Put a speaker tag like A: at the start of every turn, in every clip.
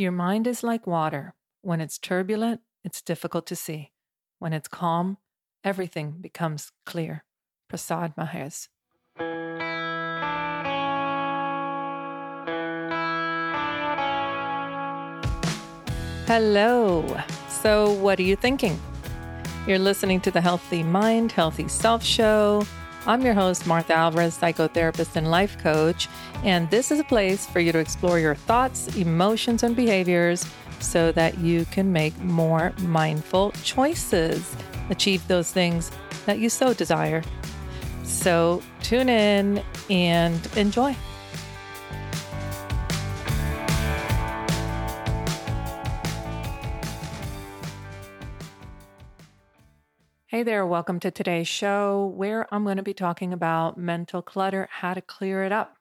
A: Your mind is like water. When it's turbulent, it's difficult to see. When it's calm, everything becomes clear. Prasad Maharaj. Hello. So, what are you thinking? You're listening to the Healthy Mind, Healthy Self show. I'm your host, Martha Alvarez, psychotherapist and life coach, and this is a place for you to explore your thoughts, emotions, and behaviors so that you can make more mindful choices, achieve those things that you so desire. So tune in and enjoy. Hey there, welcome to today's show where I'm going to be talking about mental clutter, how to clear it up.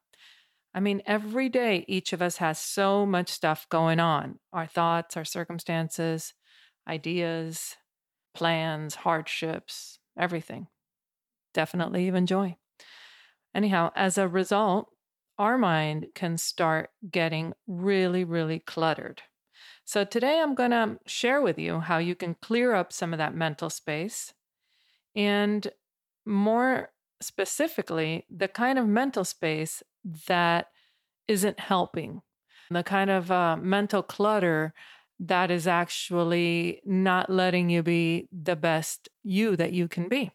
A: I mean, every day, each of us has so much stuff going on our thoughts, our circumstances, ideas, plans, hardships, everything. Definitely even joy. Anyhow, as a result, our mind can start getting really, really cluttered. So, today I'm going to share with you how you can clear up some of that mental space and more specifically, the kind of mental space that isn't helping, the kind of uh, mental clutter that is actually not letting you be the best you that you can be.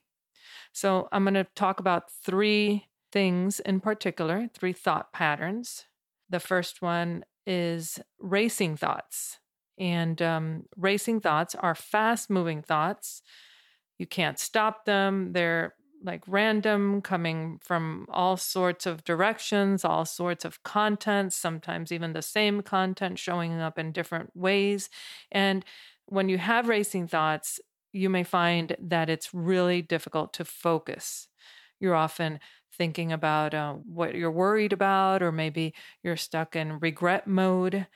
A: So, I'm going to talk about three things in particular, three thought patterns. The first one is racing thoughts. And um, racing thoughts are fast moving thoughts you can't stop them. They're like random, coming from all sorts of directions, all sorts of content, sometimes even the same content showing up in different ways. And when you have racing thoughts, you may find that it's really difficult to focus. You're often thinking about uh, what you're worried about, or maybe you're stuck in regret mode.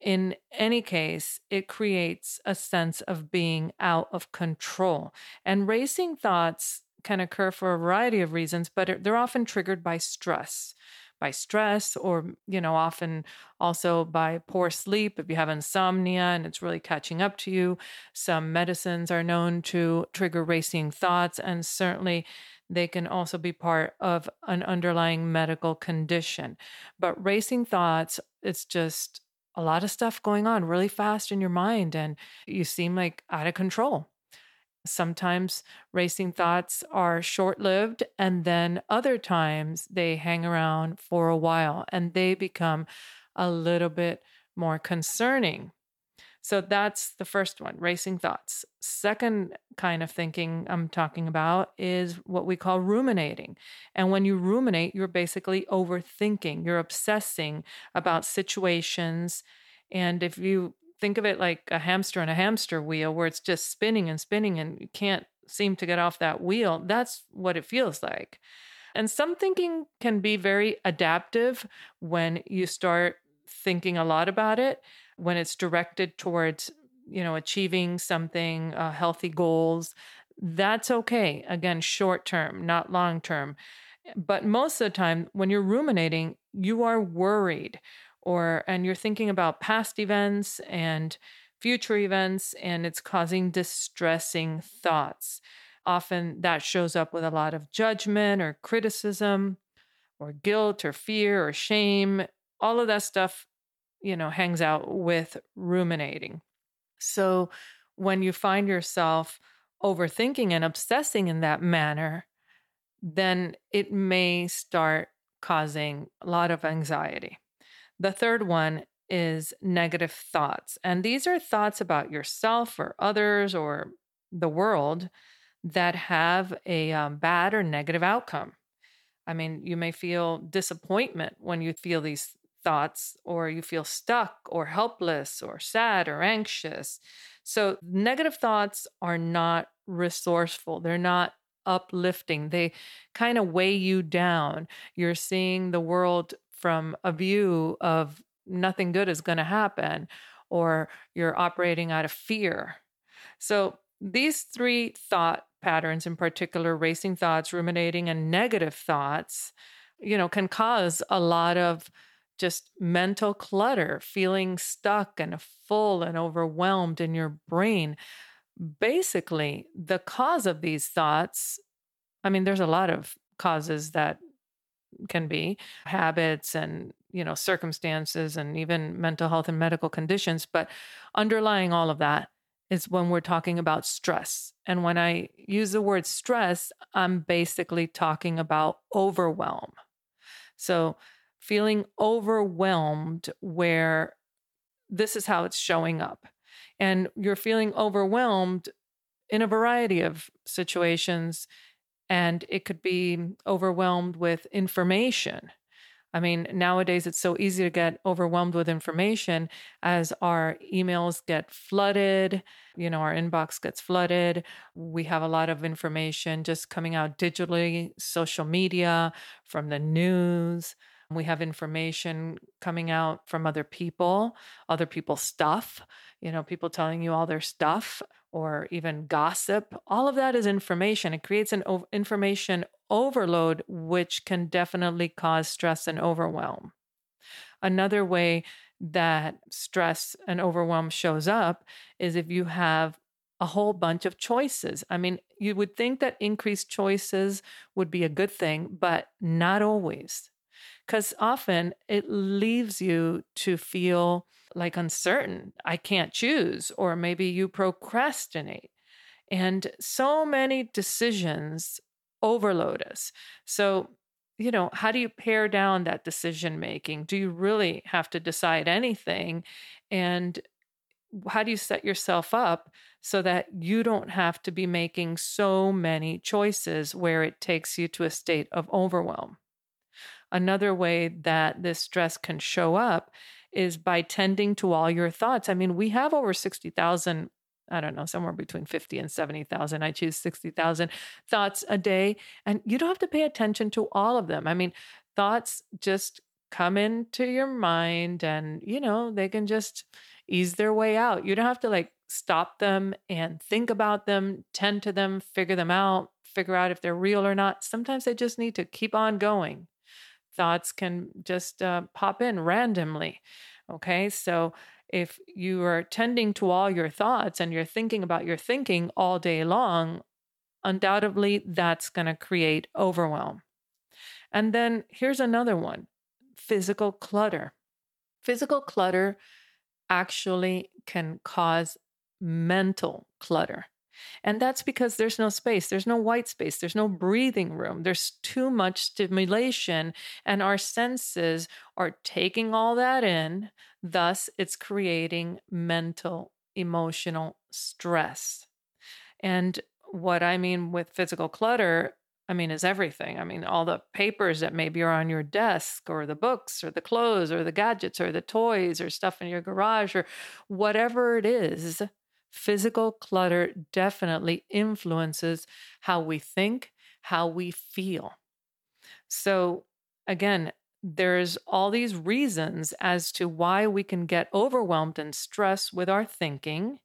A: In any case, it creates a sense of being out of control. And racing thoughts can occur for a variety of reasons, but they're often triggered by stress by stress or you know often also by poor sleep if you have insomnia and it's really catching up to you some medicines are known to trigger racing thoughts and certainly they can also be part of an underlying medical condition but racing thoughts it's just a lot of stuff going on really fast in your mind and you seem like out of control. Sometimes racing thoughts are short lived, and then other times they hang around for a while and they become a little bit more concerning. So that's the first one, racing thoughts. Second kind of thinking I'm talking about is what we call ruminating. And when you ruminate, you're basically overthinking, you're obsessing about situations. And if you think of it like a hamster in a hamster wheel where it's just spinning and spinning and you can't seem to get off that wheel, that's what it feels like. And some thinking can be very adaptive when you start thinking a lot about it when it's directed towards you know achieving something uh, healthy goals that's okay. Again short term not long term. But most of the time when you're ruminating you are worried or and you're thinking about past events and future events and it's causing distressing thoughts. Often that shows up with a lot of judgment or criticism or guilt or fear or shame. All of that stuff you know, hangs out with ruminating. So when you find yourself overthinking and obsessing in that manner, then it may start causing a lot of anxiety. The third one is negative thoughts. And these are thoughts about yourself or others or the world that have a um, bad or negative outcome. I mean, you may feel disappointment when you feel these thoughts, or you feel stuck or helpless or sad or anxious. So, negative thoughts are not resourceful, they're not uplifting, they kind of weigh you down. You're seeing the world from a view of nothing good is going to happen, or you're operating out of fear. So, these three thought patterns in particular racing thoughts ruminating and negative thoughts you know can cause a lot of just mental clutter, feeling stuck and full and overwhelmed in your brain. Basically, the cause of these thoughts, I mean, there's a lot of causes that can be habits and you know circumstances and even mental health and medical conditions but underlying all of that is when we're talking about stress and when i use the word stress i'm basically talking about overwhelm so feeling overwhelmed where this is how it's showing up and you're feeling overwhelmed in a variety of situations and it could be overwhelmed with information. I mean, nowadays it's so easy to get overwhelmed with information as our emails get flooded, you know, our inbox gets flooded. We have a lot of information just coming out digitally, social media, from the news. We have information coming out from other people, other people's stuff, you know, people telling you all their stuff or even gossip. All of that is information. It creates an o- information overload, which can definitely cause stress and overwhelm. Another way that stress and overwhelm shows up is if you have a whole bunch of choices. I mean, you would think that increased choices would be a good thing, but not always. Because often it leaves you to feel like uncertain. I can't choose, or maybe you procrastinate. And so many decisions overload us. So, you know, how do you pare down that decision making? Do you really have to decide anything? And how do you set yourself up so that you don't have to be making so many choices where it takes you to a state of overwhelm? Another way that this stress can show up is by tending to all your thoughts. I mean, we have over 60,000 I don't know, somewhere between 50 and 70,000. I choose 60,000 thoughts a day. And you don't have to pay attention to all of them. I mean, thoughts just come into your mind and, you know, they can just ease their way out. You don't have to like stop them and think about them, tend to them, figure them out, figure out if they're real or not. Sometimes they just need to keep on going thoughts can just uh, pop in randomly. Okay. So if you are tending to all your thoughts and you're thinking about your thinking all day long, undoubtedly that's going to create overwhelm. And then here's another one physical clutter. Physical clutter actually can cause mental clutter. And that's because there's no space, there's no white space, there's no breathing room, there's too much stimulation, and our senses are taking all that in. Thus, it's creating mental, emotional stress. And what I mean with physical clutter, I mean, is everything. I mean, all the papers that maybe are on your desk, or the books, or the clothes, or the gadgets, or the toys, or stuff in your garage, or whatever it is Physical clutter definitely influences how we think, how we feel. So, again, there's all these reasons as to why we can get overwhelmed and stressed with our thinking.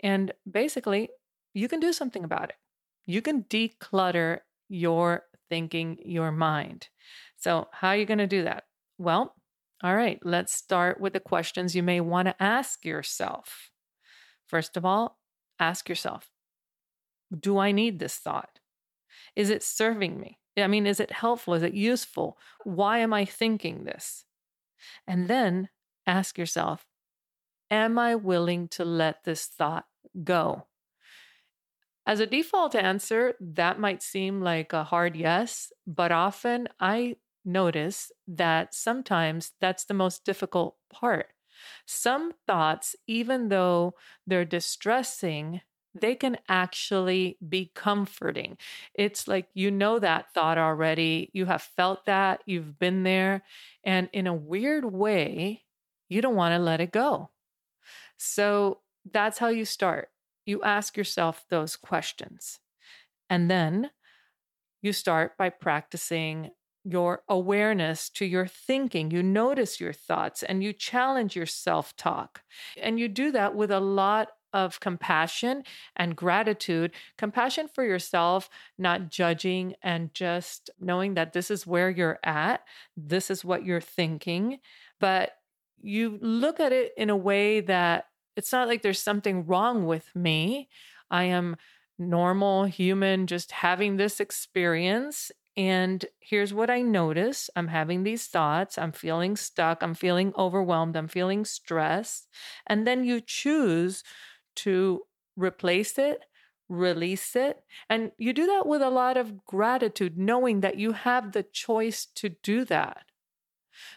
A: And basically, you can do something about it. You can declutter your thinking, your mind. So, how are you going to do that? Well, all right, let's start with the questions you may want to ask yourself. First of all, ask yourself Do I need this thought? Is it serving me? I mean, is it helpful? Is it useful? Why am I thinking this? And then ask yourself Am I willing to let this thought go? As a default answer, that might seem like a hard yes, but often I notice that sometimes that's the most difficult part some thoughts, even though they're distressing, they can actually be comforting. It's like you know that thought already. You have felt that, you've been there. And in a weird way, you don't want to let it go. So that's how you start. You ask yourself those questions. And then you start by practicing your awareness to your thinking. You notice your thoughts and you challenge your self talk. And you do that with a lot of compassion and gratitude. Compassion for yourself, not judging and just knowing that this is where you're at, this is what you're thinking. but you look at it in a way that it's not like there's something wrong with me. I am normal human just having this experience and here's what I notice I'm having these thoughts. I'm feeling stuck. I'm feeling overwhelmed. I'm feeling stressed. And then you choose to replace it, release it. And you do that with a lot of gratitude, knowing that you have the choice to do that.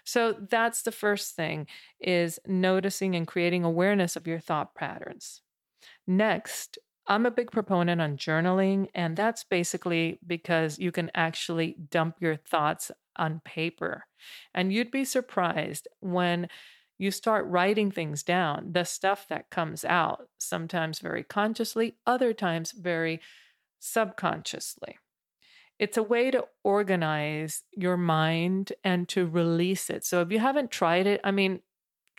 A: So that's the first thing is noticing and creating awareness of your thought patterns. Next, I'm a big proponent on journaling, and that's basically because you can actually dump your thoughts on paper. And you'd be surprised when you start writing things down, the stuff that comes out, sometimes very consciously, other times very subconsciously. It's a way to organize your mind and to release it. So if you haven't tried it, I mean,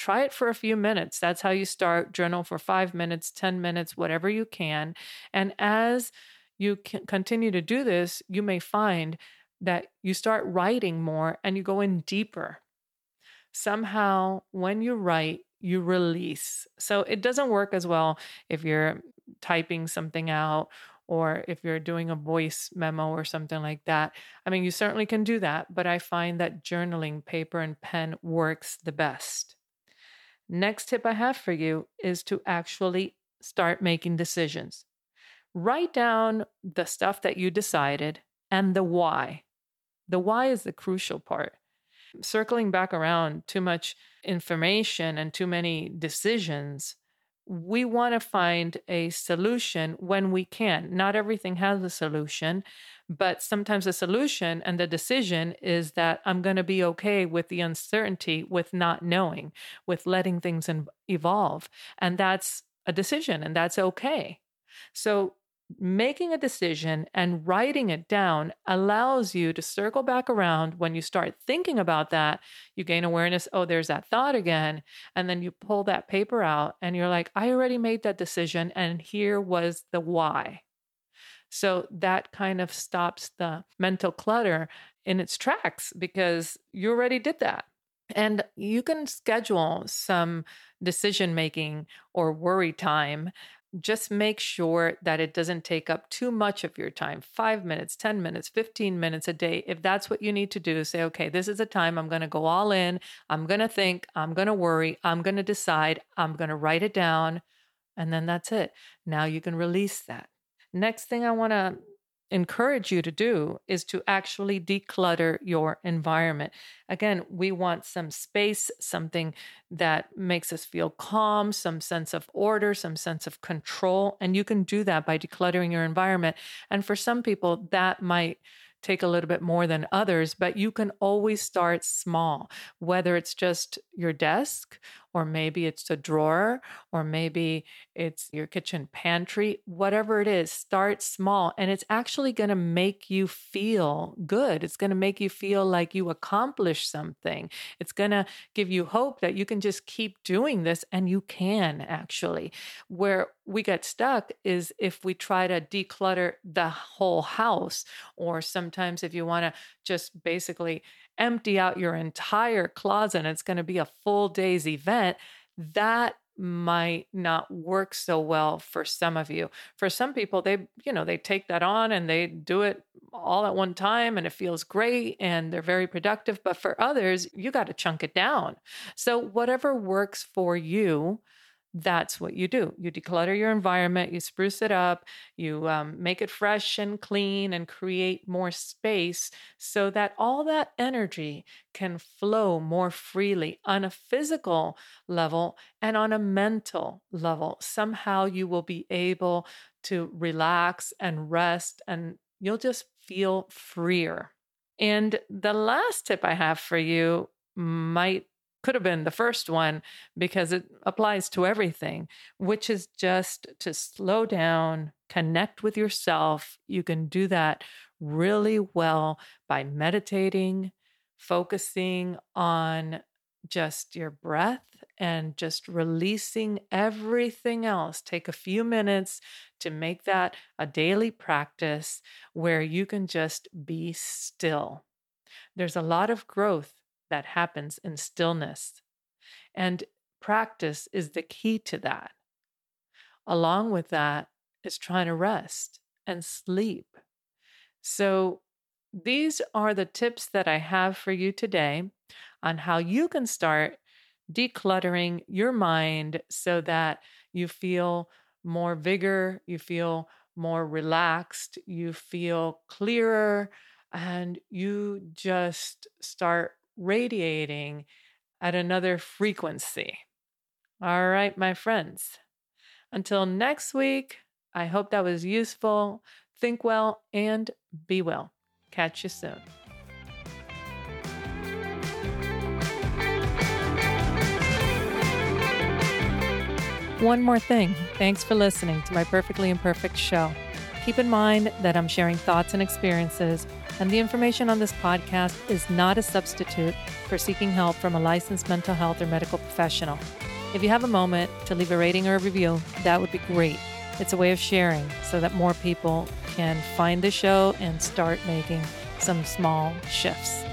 A: try it for a few minutes. That's how you start. Journal for five minutes, 10 minutes, whatever you can. And as you continue to do this, you may find that you start writing more and you go in deeper. Somehow, when you write, you release. So it doesn't work as well if you're typing something out or if you're doing a voice memo or something like that. I mean, you certainly can do that, but I find that journaling, paper and pen works the best. Next tip I have for you is to actually start making decisions. Write down the stuff that you decided and the why. The why is the crucial part. Circling back around too much information and too many decisions we want to find a solution when we can. Not everything has a solution, but sometimes the solution and the decision is that I'm going to be okay with the uncertainty, with not knowing, with letting things evolve. And that's a decision, and that's okay. So making a decision and writing it down allows you to circle back around. When you start thinking about that you gain awareness oh there's that thought again and then you pull that paper out and you're like i already made that decision and here was the why. So that kind of stops the mental clutter in its tracks because you already did that. And you can schedule some decision making or worry time just make sure that it doesn't take up too much of your time five minutes, 10 minutes, 15 minutes a day. If that's what you need to do, say, okay, this is a time I'm going to go all in. I'm going to think, I'm going to worry, I'm going to decide, I'm going to write it down. And then that's it. Now you can release that. Next thing I want to encourage you to do is to actually declutter your environment. Again, we want some space, something that makes us feel calm, some sense of order, some sense of control. And you can do that by decluttering your environment. And for some people, that might take a little bit more than others, but you can always start small, whether it's just your desk or maybe it's a drawer, or maybe it's your kitchen pantry, whatever it is, start small. And it's actually going to make you feel good. It's going to make you feel like you accomplished something. It's going to give you hope that you can just keep doing this, and you can actually. Where we get stuck is if we try to declutter the whole house, or sometimes if you want to just basically empty out your entire closet and it's going to be a full day's event, that might not work so well for some of you. For some people, they, you know, they take that on and they do it all at one time and it feels great and they're very productive. But for others, you got to chunk it down. So, whatever works for you, that's what you do. You declutter your environment, you spruce it up, you um, make it fresh and clean, and create more space so that all that energy can flow more freely on a physical level and on a mental level. Somehow you will be able to relax and rest, and you'll just feel freer. And the last tip I have for you might could have been the first one because it applies to everything, which is just to slow down, connect with yourself. You can do that really well by meditating, focusing on just your breath and just releasing everything else. Take a few minutes to make that a daily practice where you can just be still. There's a lot of growth that happens in stillness. And practice is the key to that. Along with that is trying to rest and sleep. So, these are the tips that I have for you today on how you can start decluttering your mind so that you feel more vigor, you feel more relaxed, you feel clearer, and you just start radiating at another frequency. All right, my friends. Until next week, I hope that was useful. Think well and be well. Catch you soon. One more thing. Thanks for listening to my Perfectly Imperfect show. Keep in mind that I'm sharing thoughts and experiences, and the information on this podcast is not a substitute for seeking help from a licensed mental health or medical professional. If you have a moment to leave a rating or a review, that would be great. It's a way of sharing so that more people can find the show and start making some small shifts.